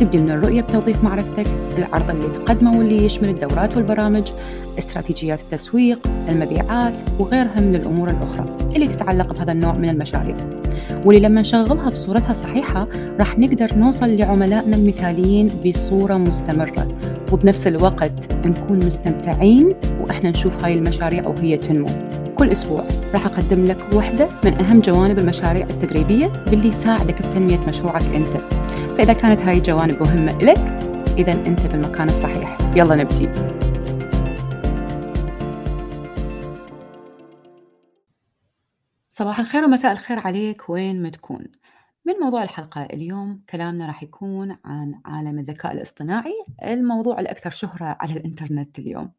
تبدي من الرؤية بتوظيف معرفتك العرض اللي تقدمه واللي يشمل الدورات والبرامج استراتيجيات التسويق المبيعات وغيرها من الأمور الأخرى اللي تتعلق بهذا النوع من المشاريع. واللي لما نشغلها بصورتها الصحيحة راح نقدر نوصل لعملائنا المثاليين بصورة مستمرة. وبنفس الوقت نكون مستمتعين وإحنا نشوف هاي المشاريع وهي تنمو. كل أسبوع راح أقدم لك وحدة من أهم جوانب المشاريع التدريبية باللي يساعدك بتنمية مشروعك أنت. فإذا كانت هاي الجوانب مهمة لك إذا أنت بالمكان الصحيح. يلا نبتدي صباح الخير ومساء الخير عليك. وين ما تكون. من موضوع الحلقة اليوم كلامنا راح يكون عن عالم الذكاء الاصطناعي الموضوع الأكثر شهرة على الإنترنت اليوم.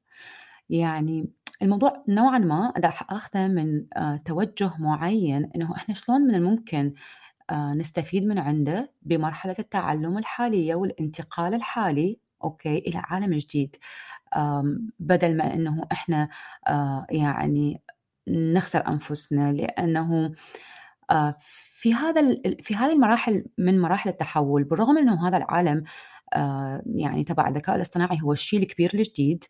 يعني الموضوع نوعا ما راح أخذه من آه، توجه معين إنه إحنا شلون من الممكن نستفيد من عنده بمرحلة التعلم الحالية والانتقال الحالي أوكي إلى عالم جديد. بدل ما إنه إحنا آه، يعني نخسر أنفسنا لأنه آه، في هذا في هذه المراحل من مراحل التحول بالرغم إنه هذا العالم يعني تبع الذكاء الاصطناعي هو الشيء الكبير الجديد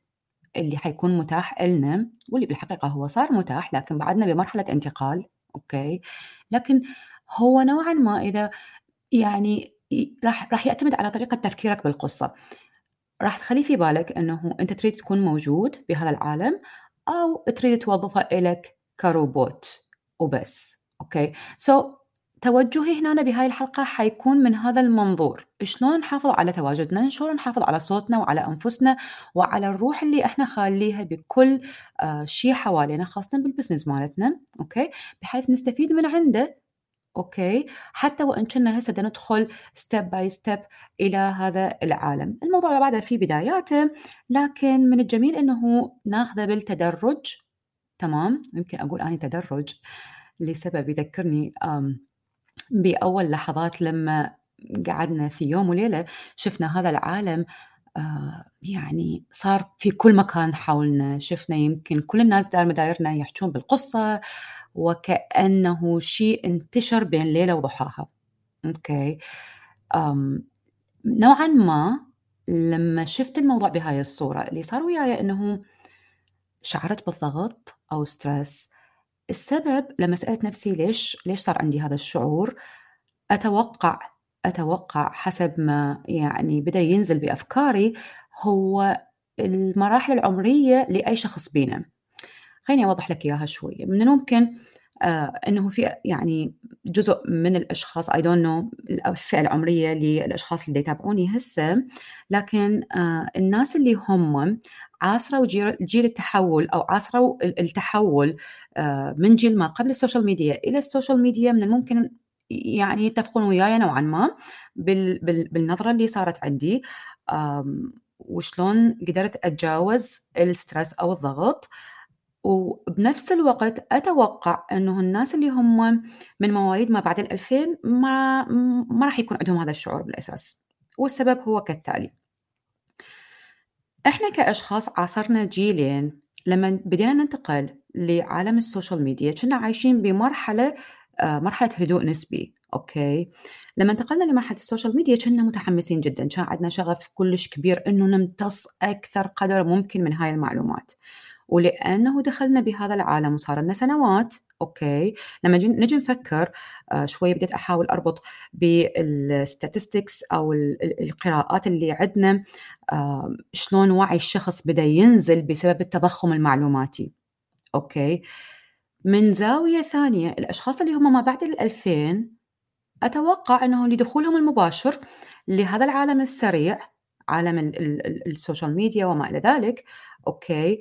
اللي حيكون متاح لنا واللي بالحقيقة هو صار متاح لكن بعدنا بمرحلة انتقال Okay. لكن هو نوعًا ما إذا يعني راح راح يعتمد على طريقة تفكيرك بالقصة، راح تخلّي في بالك إنه أنت تريد تكون موجود بهذا العالم أو تريد توظّفه إلك كروبوت وبس، okay؟ so توجهي هنا بهاي الحلقة حيكون من هذا المنظور، شلون نحافظ على تواجدنا، شلون نحافظ على صوتنا وعلى أنفسنا وعلى الروح اللي إحنا خاليها بكل آه، شي حوالينا خاصةً بال business مالتنا، okay؟ بحيث نستفيد من عنده okay، حتى وإن كنا هسه ندخل step by step إلى هذا العالم، الموضوع بعده في بداياته، لكن من الجميل إنه ناخذه بالتدرج، تمام؟ يمكن أقول أني تدرج لسبب يذكرني بأول لحظات لما قعدنا في يوم وليلة شفنا هذا العالم آه، يعني صار في كل مكان حولنا، شفنا يمكن كل الناس دار مدايرنا يحجون بالقصة. وكأنه شيء انتشر بين ليلة وضحاها. Okay. أم نوعا ما لما شفت الموضوع بهاي الصورة اللي صار وياي أنه شعرت بالضغط أو stress السبب لما سألت نفسي ليش ليش صار عندي هذا الشعور أتوقع أتوقع حسب ما يعني بدأ ينزل بأفكاري هو المراحل العمرية لأي شخص بينا خليني أوضح لك إياها شوية من الممكن آه إنه في يعني جزء من الأشخاص I don't know الفئة العمرية للأشخاص اللي يتابعوني هسه لكن آه الناس اللي هم عاصروا جيل التحول أو عاصروا التحول آه من جيل ما قبل ال social media إلى ال social media من الممكن يعني يتفقون وياي نوعا ما بال بال بالنظرة اللي صارت عندي. وشلون قدرت أتجاوز ال stress أو الضغط؟ وبنفس الوقت أتوقع إنه الناس اللي هم من مواليد ما بعد ال2000 ما ما راح يكون عندهم هذا الشعور بالأساس، والسبب هو كالتالي: إحنا كأشخاص عاصرنا جيلين لمّا بدينا ننتقل لعالم ال social media كنا عايشين بمرحلة آه، مرحلة هدوء نسبي، okay؟ لمّا انتقلنا لمرحلة ال social media كنا متحمسين جدًا، كان عندنا شغف كلش كبير إنه نمتص أكثر قدر ممكن من هاي المعلومات. ولأنه دخلنا بهذا العالم وصار لنا سنوات. Okay. لما نجي نفكر آه، شوي بديت أحاول أربط بال statistics أو القراءات اللي عندنا آه، شلون وعي الشخص بدأ ينزل بسبب التضخم المعلوماتي. Okay. من زاوية ثانية الأشخاص اللي هم ما بعد ال2000 أتوقع انه لدخولهم المباشر لهذا العالم السريع عالم ال social media وما إلى ذلك. Okay.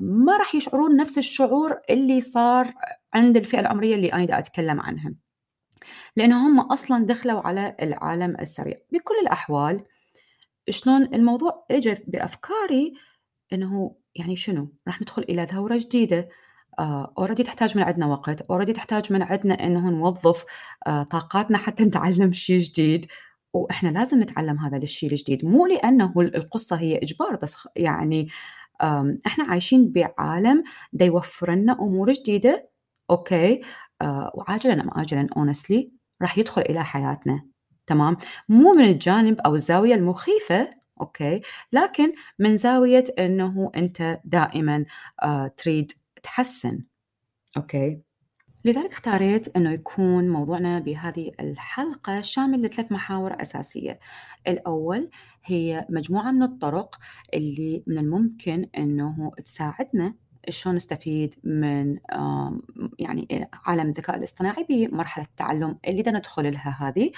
ما راح يشعرون نفس الشعور اللي صار عند الفئة العمرية اللي أنا دا أتكلم عنها. لأنه هم أصلا دخلوا على العالم السريع. بكل الأحوال شلون الموضوع إجا بأفكاري إنه يعني شنو؟ راح ندخل إلى ثورة جديدة. آه already تحتاج من عندنا وقت، already تحتاج من عندنا إنه نوظّف آه طاقاتنا حتى نتعلم شي جديد، وإحنا لازم نتعلم هذا الشي الجديد، مو لأنه القصة هي إجبار بس يعني إحنا عايشين بعالم دا يوفر لنا أمور جديدة. okay، آه وعاجلًا أم آجلًا honestly راح يدخل إلى حياتنا. تمام؟ مو من الجانب أو الزاوية المخيفة okay، لكن من زاوية إنه أنت دائمًا آه تريد تحسّن. okay. لذلك اختاريت إنه يكون موضوعنا بهذه الحلقة شامل لثلاث محاور أساسية، الأول هي مجموعة من الطرق اللي من الممكن إنه تساعدنا شلون نستفيد من يعني عالم الذكاء الاصطناعي بمرحلة التعلم اللي بدنا ندخل لها هذه،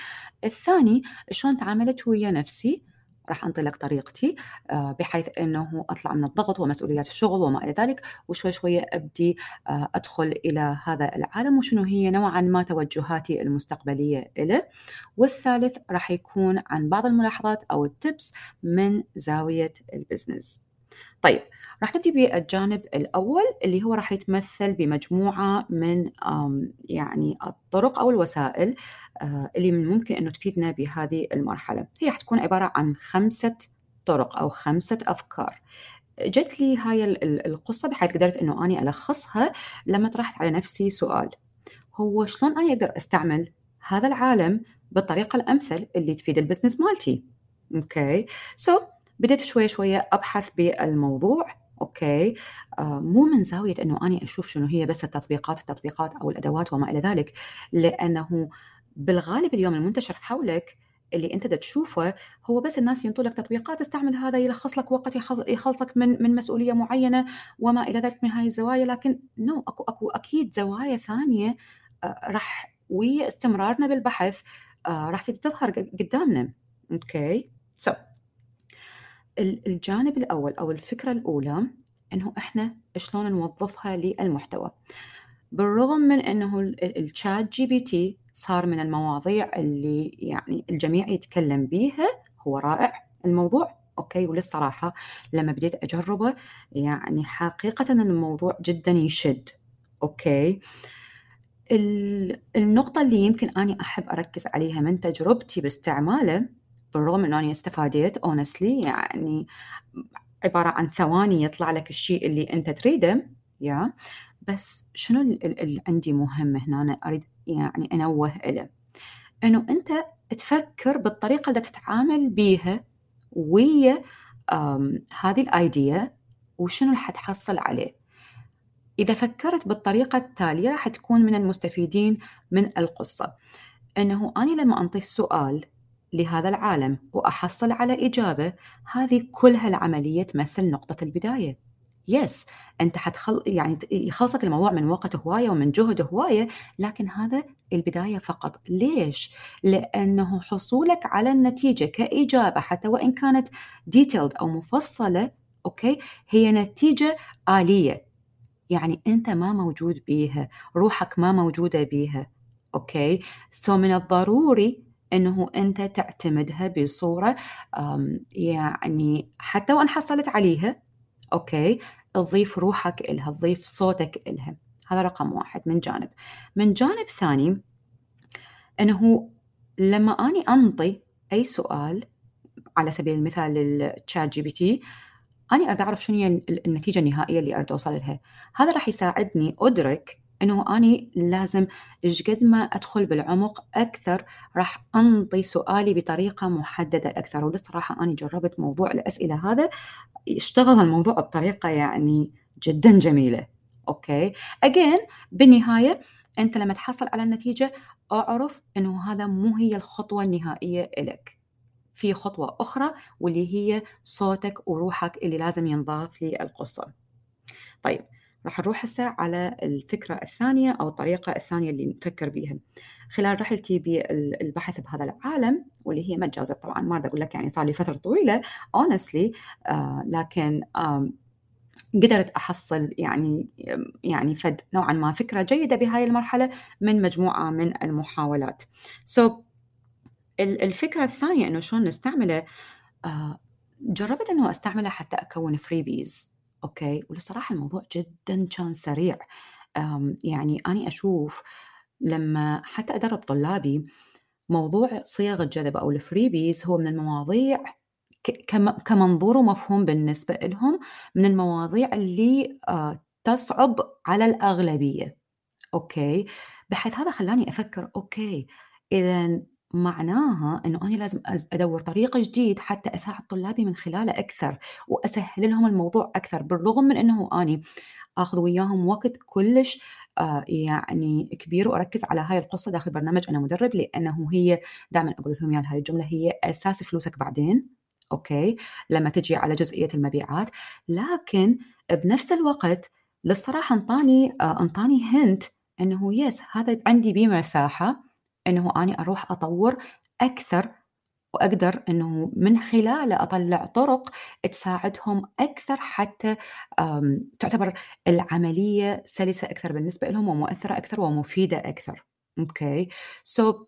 الثاني شلون تعاملت ويا نفسي؟ راح أنطي لك طريقتي آه، بحيث أنه أطلع من الضغط ومسؤوليات الشغل وما إلى ذلك وشوي شوية أبدي آه، أدخل إلى هذا العالم وشنو هي نوعا ما توجهاتي المستقبلية له والثالث راح يكون عن بعض الملاحظات أو التبس من زاوية البزنس طيب راح نبدي بالجانب الأول اللي هو راح يتمثل بمجموعة من يعني الطرق أو الوسائل آه، اللي من الممكن أنه تفيدنا بهذه المرحلة. هي حتكون عبارة عن خمسة طرق أو خمسة أفكار. جت لي هاي ال- ال- القصة بحيث قدرت أنه أني ألخصها لما طرحت على نفسي سؤال. هو شلون أنا أقدر أستعمل هذا العالم بالطريقة الأمثل اللي تفيد ال business مالتي؟ okay. so so, بديت شوي شوية أبحث بالموضوع. okay. آه مو من زاوية أنه أنا أشوف شنو هي بس التطبيقات التطبيقات أو الأدوات وما إلى ذلك لأنه بالغالب اليوم المنتشر حولك اللي أنت تشوفه هو بس الناس ينطوا لك تطبيقات استعمل هذا يلخص لك وقت يخلص- يخلصك من من مسؤولية معينة وما إلى ذلك من هاي الزوايا. لكن no أكو أكو أكيد زوايا ثانية آه، راح ويا استمرارنا بالبحث آه، راح تظهر قدامنا. okay. so الجانب الأول أو الفكرة الأولى إنه إحنا شلون نوظفها للمحتوى. بالرغم من إنه ال ChatGPT صار من المواضيع اللي يعني الجميع يتكلم بيها هو رائع الموضوع okay وللصراحة لما بديت أجربه يعني حقيقة الموضوع جدا يشد أوكي. ال- النقطة اللي يمكن أني أحب أركز عليها من تجربتي باستعماله بالرغم أنه أنا استفاديت honestly يعني عبارة عن ثواني يطلع لك الشيء اللي أنت تريده يا بس شنو ال- ال- اللي عندي مهم هنا؟ أنا أريد يعني أنوه إليه. إنه أنت تفكر بالطريقة اللي تتعامل بيها ويا هذه الأيديا وشنو اللي حتحصل عليه. إذا فكرت بالطريقة التالية راح تكون من المستفيدين من القصة. أنه أنا لما أنطي السؤال لهذا العالم وأحصل على إجابة. هذه كلها العملية تمثل نقطة البداية. يس أنت حتخل يعني يخلصك الموضوع من وقت هواية ومن جهد هواية لكن هذا البداية فقط. ليش؟ لأنه حصولك على النتيجة كإجابة حتى وإن كانت detailed أو مفصلة okay هي نتيجة آلية. يعني أنت ما موجود بيها روحك ما موجودة بيها okay. so من الضروري أنه أنت تعتمدها بصورة أم، يعني حتى وإن حصلت عليها okay تضيف روحك إلها تضيف صوتك إلها. هذا رقم واحد من جانب. من جانب ثاني أنه لما أني أنطي أي سؤال على سبيل المثال لل ChatGPT أنا أريد أعرف شنو هي ال- النتيجة النهائية اللي أريد أوصل لها. هذا راح يساعدني أدرك أنه أني لازم إيش قد ما أدخل بالعمق أكثر راح أنطي سؤالي بطريقة محددة أكثر. وللصراحة أنا جربت موضوع الأسئلة هذا اشتغل الموضوع بطريقة يعني جدا جميلة. okay؟ أجين بالنهاية أنت لما تحصل على النتيجة أعرف أنه هذا مو هي الخطوة النهائية لك في خطوة أخرى واللي هي صوتك وروحك اللي لازم ينضاف للقصة. طيب راح نروح هسه على الفكرة الثانية أو الطريقة الثانية اللي نفكر بيها خلال رحلتي بالبحث بهذا العالم واللي هي ما تجاوزت طبعا ما أقول لك يعني صار لي فترة طويلة honestly آه لكن آم قدرت أحصل يعني يعني فد نوعا ما فكرة جيدة بهاي المرحلة من مجموعة من المحاولات. So ال- الفكرة الثانية إنه شلون نستعمله آه جرّبت إنه أستعمله حتى أكوّن freebies أوكي، والصراحة الموضوع جدًا كان سريع، يعني أني أشوف لمّا حتى أدرّب طلابي موضوع صيغ الجذب أو الfreebies هو من المواضيع كمنظور ومفهوم بالنسبة إلهم من المواضيع اللي تصعب على الأغلبية، okay، بحيث هذا خلّاني أفكّر okay، إذًا معناها إنه أنا لازم أز أدوّر طريق جديد حتى أساعد طلابي من خلاله أكثر، وأسهّل لهم الموضوع أكثر، بالرغم من إنه أني آخذ وياهم وقت كلش آه، يعني كبير وأركّز على هاي القصة داخل برنامج أنا مدرب، لأنه هي دائمًا أقول لهم إياها هاي الجملة هي أساس فلوسك بعدين، okay، لمّا تجي على جزئية المبيعات، لكن بنفس الوقت للصراحة أنطاني آه، أنطاني hint إنه yes هذا عندي بيه مساحة إنه أني أروح أطوّر أكثر وأقدر إنه من خلاله أطلّع طُرق تساعدهم أكثر حتى تعتبر العملية سلسة أكثر بالنسبة لهم ومؤثرة أكثر ومفيدة أكثر، okay، so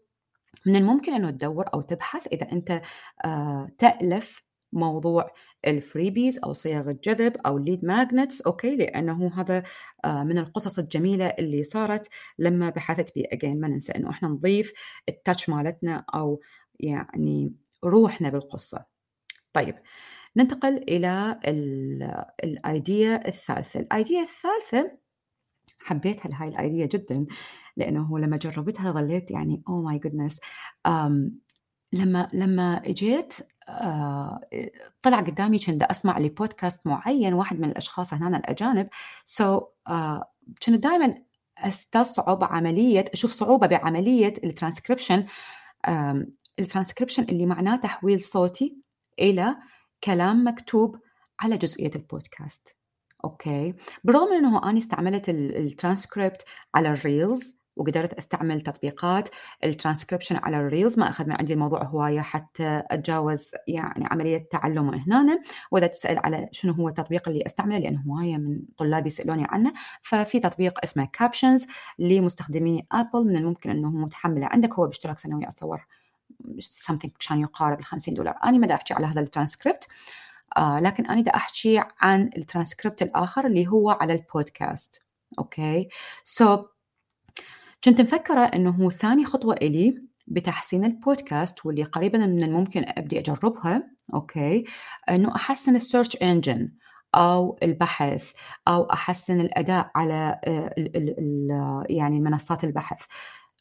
من الممكن إنه تدوّر أو تبحث إذا أنت آآ تألف موضوع ال freebies أو صيغ الجذب أو ال lead magnets okay، لأنه هذا آآ من القصص الجميلة اللي صارت لمّا بحثت بيه again ما ننسى إنه إحنا نضيف ال touch مالتنا أو يعني روحنا بالقصة. طيب ننتقل إلى ال ال idea الثالثة، ال idea الثالثة حبيتها هاي الidea جدًا، لأنه لمّا جربتها ظليت يعني my goodness آمم، لمّا لمّا إجيت آآ، طلع قدامي كنت أسمع لبودكاست معين واحد من الأشخاص هنا الأجانب. So آآ، كنت دايمًا أستصعب عملية أشوف صعوبة بعملية الtranscription آمم، الtranscription اللي معناه تحويل صوتي إلى كلام مكتوب على جزئية البودكاست، okay، بالرغم من إنه أني استعملت ال ال transcript على ال reels وقدرت أستعمل تطبيقات ال transcription على ال reels ما أخذ من عندي الموضوع هواية حتى أتجاوز يعني عملية تعلمه هنا، وإذا تسأل على شنو هو التطبيق اللي أستعمله لأنه هواية من طلابي يسألوني عنه، ففي تطبيق اسمه captions لمستخدمي آبل من الممكن إنه تحمله عندك هو باشتراك سنوي أتصور something كان يقارب ال50 دولار، أنا ما دا أحكي على هذا الترانسكريبت آه لكن أنا دا أحكي عن الترانسكريبت الآخر اللي هو على البودكاست، okay، so so, كنت مفكرة إنه ثاني خطوة إلي بتحسين البودكاست واللي قريبا من الممكن أبدي أجربها okay إنه أحسن ال search engine أو البحث أو أحسن الأداء على ال يعني منصات البحث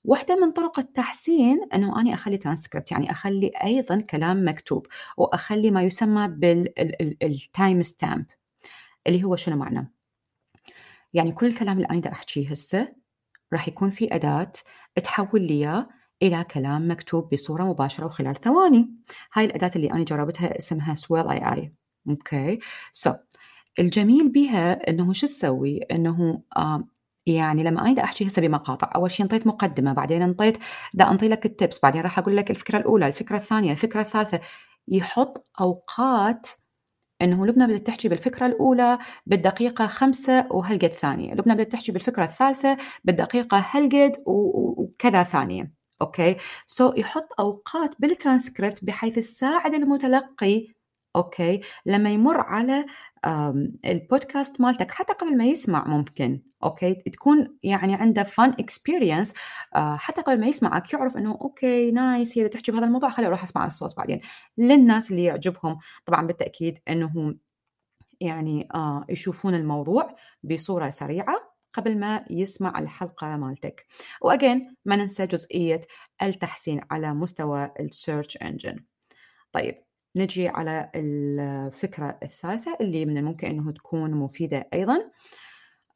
واحدة من طرق التحسين أنه أنا أخلي ترانسكريبت يعني أخلي أيضا كلام مكتوب وأخلي ما يسمى بال time stamp اللي هو شنو معنى؟ يعني كل الكلام اللي أنا دا أحكيه هسه راح يكون في أداة تحول لي إلى كلام مكتوب بصورة مباشرة وخلال ثواني. هاي الأداة اللي أنا جربتها اسمها سويل آي آي. okay؟ so الجميل بها إنه شو تسوي؟ إنه آه يعني لما أنا أحكي هسه بمقاطع أول شيء انطيت مقدمة بعدين انطيت دا أنطي لك ال tips بعدين راح أقول لك الفكرة الأولى الفكرة الثانية الفكرة الثالثة. يحط أوقات إنه لبنى بدت تحكي بالفكرة الأولى بالدقيقة خمسة وهالقد ثانية، لبنى بدت تحكي بالفكرة الثالثة بالدقيقة هالقد وكذا ثانية، okay؟ so so يحط أوقات بالترانسكريبت بحيث تساعد المتلقي okay. لما يمر على البودكاست مالتك حتى قبل ما يسمع ممكن okay. تكون يعني عنده fun experience حتى قبل ما يسمعك يعرف إنه okay nice هي تحكي بهذا الموضوع خليني أروح أسمع الصوت بعدين. للناس اللي يعجبهم طبعا بالتأكيد إنهم يعني آه يشوفون الموضوع بصورة سريعة قبل ما يسمع الحلقة مالتك. و again ما ننسى جزئية التحسين على مستوى ال search engine طيب نجي على الفكرة الثالثة اللي من الممكن أنه تكون مفيدة أيضا.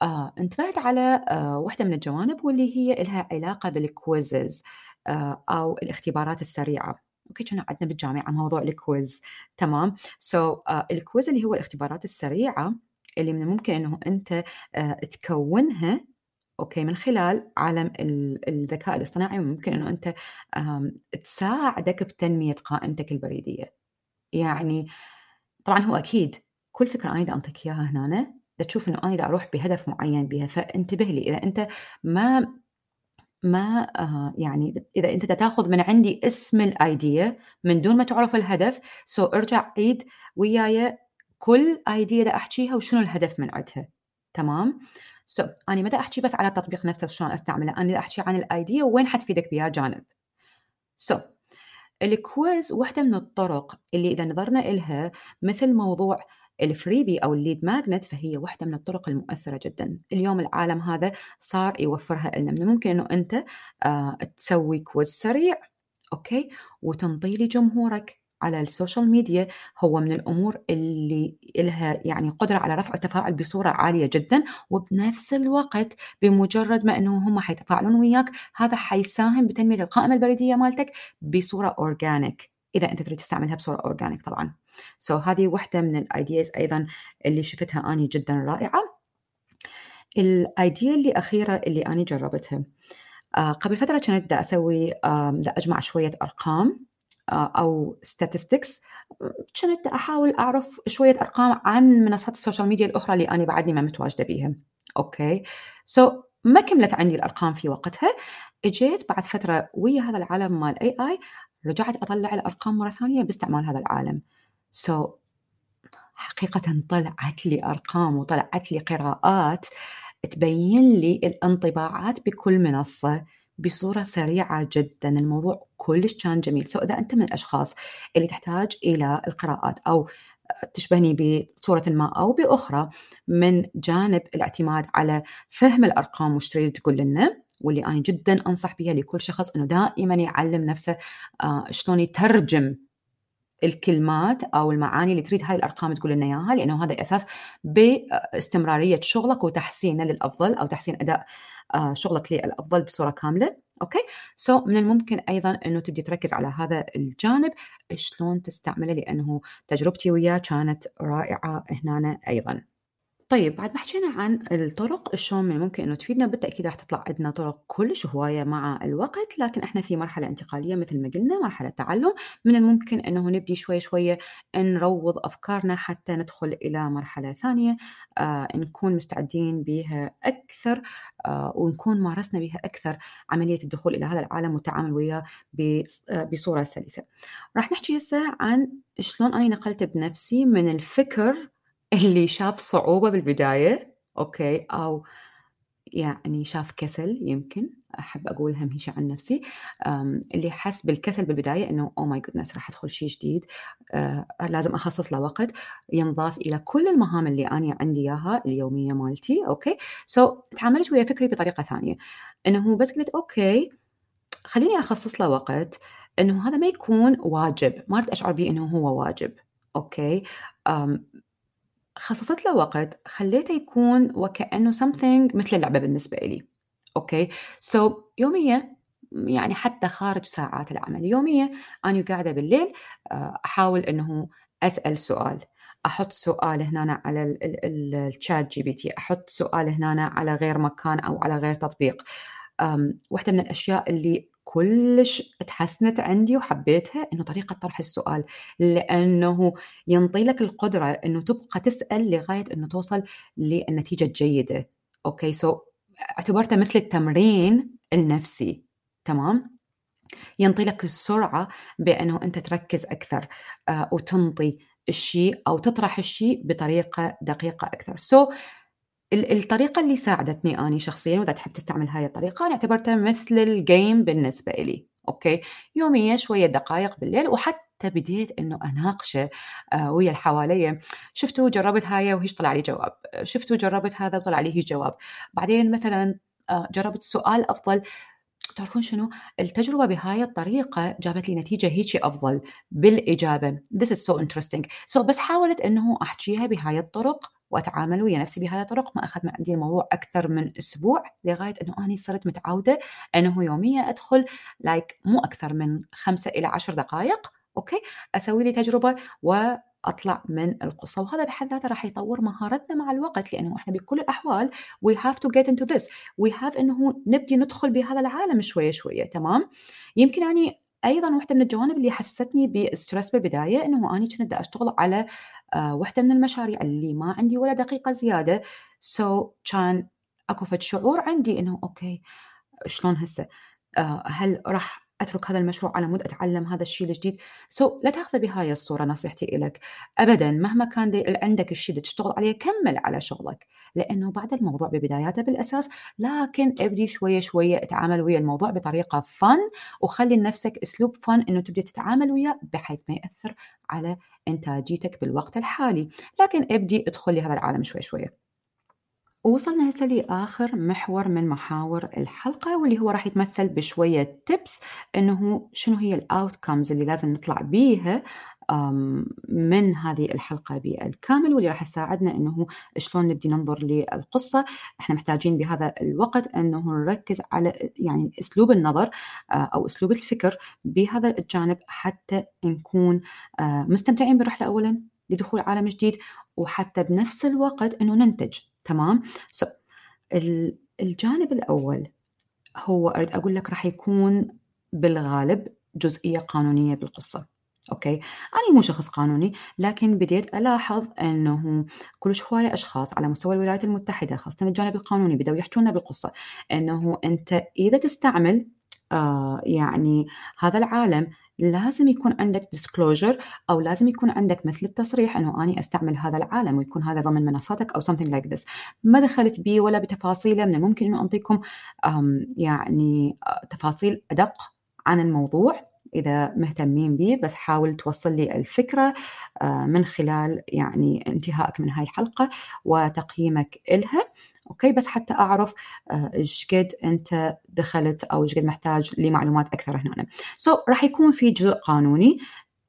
آه، انتبهت على آه، واحدة من الجوانب واللي هي لها علاقة بال quizzes آه، أو الاختبارات السريعة. okay كنا عندنا بالجامعة موضوع ال quiz. تمام. so, uh, ال quiz اللي هو الاختبارات السريعة اللي من الممكن إنه أنت uh, تكونها okay من خلال عالم الذكاء الاصطناعي وممكن إنه أنت تساعدك بتنمية قائمتك البريدية. يعني طبعا هو أكيد كل فكرة أنا دا أنطيك إياها هنا تشوف إنه أنا دا أروح بهدف معين بها فانتبه لي. إذا أنت ما ما آه، يعني إذا أنت تأخذ من عندي اسم ال idea من دون ما تعرف الهدف so ارجع عيد وياي كل idea دا أحكيها وشنو الهدف من عندها تمام؟ so أنا ما دا أحكي بس على التطبيق نفسه شلون أستعمله؟ أنا دا أحكي عن ال idea وين حتفيدك بيا جانب. so ال quiz واحدة من الطرق اللي إذا نظرنا إلها مثل موضوع ال freebie أو ال lead magnet فهي واحدة من الطرق المؤثرة جدا. اليوم العالم هذا صار يوفرها لنا من الممكن إنه أنت آه تسوي quiz سريع okay وتنطي لي جمهورك. على ال social media هو من الأمور اللي لها يعني قدرة على رفع التفاعل بصورة عالية جدا وبنفس الوقت بمجرد ما إنه هم حيتفاعلون وياك هذا حيساهم بتنمية القائمة البريدية مالتك بصورة organic إذا أنت تريد تستعملها بصورة organic طبعا. so هذه واحدة من ال ideas أيضا اللي شفتها أني جدا رائعة. ال idea اللي أخيرة اللي أني جربتها آه قبل فترة كنت دا أجمع شوية أرقام. آه أو statistics. كنت أحاول أعرف شوية أرقام عن منصات ال social media الأخرى اللي أنا بعدني ما متواجدة بيها okay. so ما كملت عندي الأرقام في وقتها. إجيت بعد فترة ويا هذا العالم مال AI رجعت أطلع الأرقام مرة ثانية باستعمال هذا العالم. so, حقيقة طلعت لي أرقام وطلعت لي قراءات تبين لي الانطباعات بكل منصة. بصورة سريعة جدا. الموضوع كلش كان جميل. so إذا أنت من الأشخاص اللي تحتاج إلى القراءات أو تشبهني بصورة ما أو بأخرى من جانب الاعتماد على فهم الأرقام وش تريد تقول لنا واللي أنا جدا أنصح بها لكل شخص أنه دائما يعلم نفسه آه شلون يترجم الكلمات أو المعاني اللي تريد هاي الأرقام تقول لنا إياها لأنه هذا أساس باستمرارية شغلك وتحسينه للأفضل أو تحسين أداء آه، شغلك للأفضل بصورة كاملة. okay? so, من الممكن أيضا إنه تبدي تركز على هذا الجانب شلون تستعمله لأنه تجربتي وياه كانت رائعة هنا أيضا. طيب بعد ما حكينا عن الطرق شلون من الممكن إنه تفيدنا بالتأكيد راح تطلع عندنا طرق كلش هواية مع الوقت لكن إحنا في مرحلة انتقالية مثل ما قلنا مرحلة تعلم من الممكن إنه نبدي شوي شوي نروض أفكارنا حتى ندخل إلى مرحلة ثانية آه نكون مستعدين بها أكثر آه ونكون مارسنا بها أكثر عملية الدخول إلى هذا العالم والتعامل وياه آه، بصورة سلسة. راح نحكي هسه عن شلون أنا نقلت بنفسي من الفكر اللي شاف صعوبة بالبداية okay أو يعني شاف كسل يمكن أحب أقول هم شيء عن نفسي اللي حس بالكسل بالبداية إنه oh my goodness راح أدخل شيء جديد آه، لازم أخصص له وقت ينضاف إلى كل المهام اللي أنا عندي إياها اليومية مالتي okay? so, تعاملت ويا فكري بطريقة ثانية إنه بس قلت okay خليني أخصص له وقت إنه هذا ما يكون واجب ما أشعر به إنه هو واجب okay? خصصت له وقت خليته يكون وكأنه something مثل اللعبة بالنسبة لي okay? so, يوميا يعني حتى خارج ساعات العمل يوميا أنا قاعدة بالليل آه، أحاول أنه أسأل سؤال. أحط سؤال هنا على ال ChatGPT أحط سؤال هنا على غير مكان أو على غير تطبيق. واحدة من الأشياء اللي كلش تحسنت عندي وحبيتها إنه طريقة طرح السؤال لأنه ينطي لك القدرة إنه تبقى تسأل لغاية إنه توصل للنتيجة الجيدة. okay so اعتبرته مثل التمرين النفسي تمام؟ ينطي لك السرعة بأنه أنت تركز أكثر آه وتنطي الشيء أو تطرح الشيء بطريقة دقيقة أكثر. so الطريقة اللي ساعدتني أني شخصيا وإذا تحب تستعمل هاي الطريقة أنا اعتبرتها مثل ال game بالنسبة إلي okay? يوميا شوية دقائق بالليل وحتى بديت إنه أناقشه آه ويا اللي حواليا شفتوا جربت هاي وهيش طلع لي جواب. شفتوا جربت هذا وطلع لي هيش جواب. بعدين مثلا آه جربت سؤال أفضل. تعرفون شنو؟ التجربة بهاي الطريقة جابت لي نتيجة هيك أفضل بالإجابة. This is so interesting. So بس حاولت أنه أحكيها بهاي الطرق. وأتعامل ويا نفسي بهذه الطرق. ما أخذ عندي الموضوع أكثر من أسبوع لغاية إنه أنا صرت متعودة إنه يوميا أدخل like مو أكثر من خمسة إلى عشر دقائق okay? أسوي لي تجربة و اطلع من القصة. وهذا بحد ذاته راح يطور مهارتنا مع الوقت لأنه إحنا بكل الأحوال we have to get into this. we have إنه نبدي ندخل بهذا العالم شوية شوية تمام؟ يمكن يعني أيضا واحدة من الجوانب اللي حسستني بال stress بالبداية إنه أني كنت أشتغل على آه، واحدة من المشاريع اللي ما عندي ولا دقيقة زيادة. so كان أكو فد شعور عندي إنه okay شلون هسه؟ آه، هل راح أترك هذا المشروع على مود أتعلم هذا الشيء الجديد. so, لا تاخذه بهاي الصورة نصيحتي لك ابدا مهما كان عندك الشيء اللي تشتغل عليه كمل على شغلك. لأنه بعد الموضوع ببداياته بالأساس لكن ابدي شوية شوية اتعامل ويا الموضوع بطريقة فن وخلي لنفسك أسلوب فن إنه تبدي تتعامل وياه بحيث ما يأثر على إنتاجيتك بالوقت الحالي. لكن ابدي ادخل لهذا العالم شوي شوية. ووصلنا هسه لآخر محور من محاور الحلقة واللي هو راح يتمثل بشوية تبس إنه شنو هي الأوتكمز اللي لازم نطلع بيها من هذه الحلقة بالكامل واللي راح تساعدنا إنه شلون نبدي ننظر للقصة. إحنا محتاجين بهذا الوقت إنه نركز على يعني أسلوب النظر آه، أو أسلوب الفكر بهذا الجانب حتى نكون آه، مستمتعين بالرحلة أولا. لدخول عالم جديد وحتى بنفس الوقت إنه ننتج تمام؟ So, الجانب الأول هو أريد أقول لك راح يكون بالغالب جزئية قانونية بالقصة okay؟ أنا مو شخص قانوني لكن بديت ألاحظ إنه كل شوية أشخاص على مستوى الولايات المتحدة خاصة الجانب القانوني بدأوا يحجون لنا بالقصة إنه أنت إذا تستعمل آه يعني هذا العالم لازم يكون عندك disclosure أو لازم يكون عندك مثل التصريح أنه أنا أستعمل هذا العالم ويكون هذا ضمن منصاتك أو something like this. ما دخلت بي ولا بتفاصيله من الممكن أنه أعطيكم يعني آه، تفاصيل أدق عن الموضوع إذا مهتمين به بس حاول توصل لي الفكرة آه، من خلال يعني انتهائك من هاي الحلقة وتقييمك إلها. okay بس حتى أعرف آه، إيش قد أنت دخلت أو إيش قد محتاج لمعلومات أكثر هنا. so, راح يكون في جزء قانوني.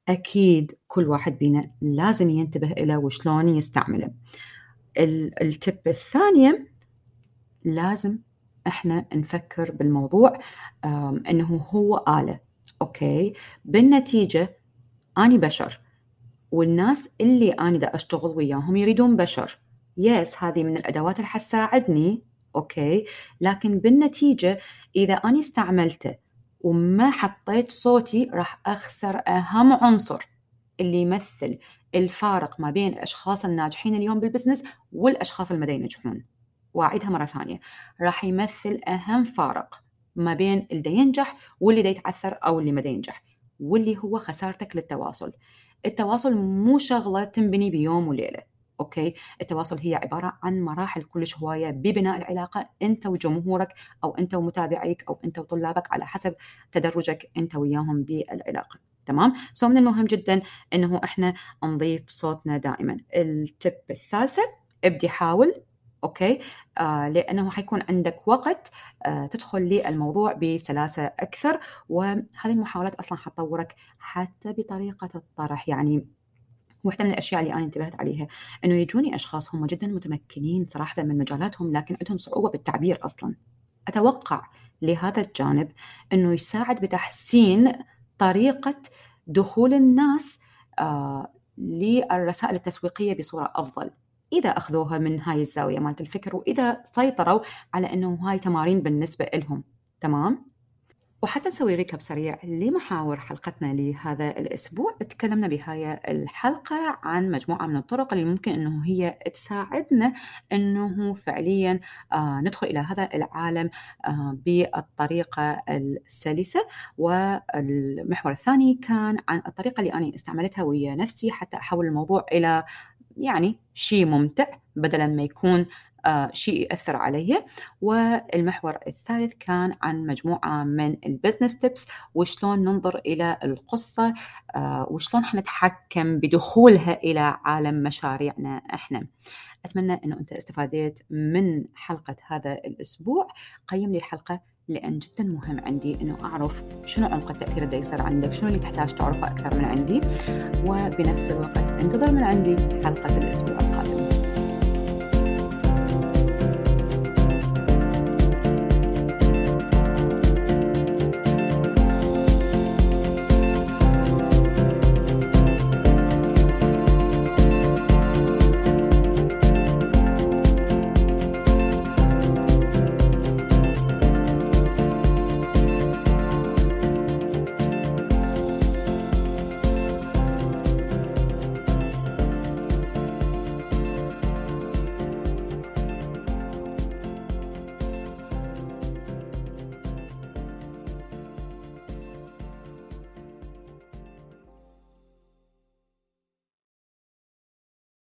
أكيد كل واحد بينا لازم ينتبه له وشلون يستعمله. ال tip الثانية لازم إحنا نفكر بالموضوع إنه هو آلة. okay بالنتيجة أني بشر والناس اللي أنا دا أشتغل وياهم يريدون بشر. yes هذه من الأدوات اللي حتساعدني okay. لكن بالنتيجة إذا اني استعملته وما حطيت صوتي راح أخسر أهم عنصر اللي يمثل الفارق ما بين الأشخاص الناجحين اليوم بال business والأشخاص اللي ما ينجحون واعيدها مرة ثانية. راح يمثل أهم فارق ما بين اللي ينجح واللي دا يتعثر أو اللي ما ينجح واللي هو خسارتك للتواصل. التواصل مو شغلة تنبني بيوم وليلة. okay؟ التواصل هي عبارة عن مراحل كلش هواية ببناء العلاقة أنت وجمهورك أو أنت ومتابعيك أو أنت وطلابك على حسب تدرجك أنت وياهم بالعلاقة. تمام؟ so من المهم جدا إنه إحنا نضيف صوتنا دائما. ال tip الثالثة ابدي حاول okay؟ آه لأنه حيكون عندك وقت آه تدخل للموضوع بسلاسة أكثر وهذه المحاولات أصلا حتطورك حتى بطريقة الطرح. يعني واحدة من الأشياء اللي أنا انتبهت عليها إنه يجوني أشخاص هم جدا متمكنين صراحة من مجالاتهم لكن عندهم صعوبة بالتعبير أصلا. أتوقع لهذا الجانب إنه يساعد بتحسين طريقة دخول الناس آه للرسائل التسويقية بصورة أفضل. إذا أخذوها من هاي الزاوية مالت الفكر وإذا سيطروا على أنه هاي تمارين بالنسبة لهم تمام؟ وحتى نسوي ريكاب سريع لمحاور حلقتنا لهذا الأسبوع. تكلمنا بهاي الحلقة عن مجموعة من الطرق اللي ممكن أنه هي تساعدنا أنه فعليا آه ندخل إلى هذا العالم آه بالطريقة السلسة. والمحور الثاني كان عن الطريقة اللي أنا استعملتها ويا نفسي حتى أحول الموضوع إلى يعني شيء ممتع بدلا ما يكون شيء يأثر علي. والمحور الثالث كان عن مجموعة من ال business tips وشلون ننظر إلى القصة آه، وشلون حنتحكم بدخولها إلى عالم مشاريعنا إحنا. أتمنى أنه أنت استفاديت من حلقة هذا الأسبوع. قيم لي الحلقة لأن جدا مهم عندي أنه أعرف شنو عمق التأثير اللي يصير عندك شنو اللي تحتاج تعرفه أكثر من عندي. وبنفس الوقت انتظر من عندي حلقة الأسبوع القادم.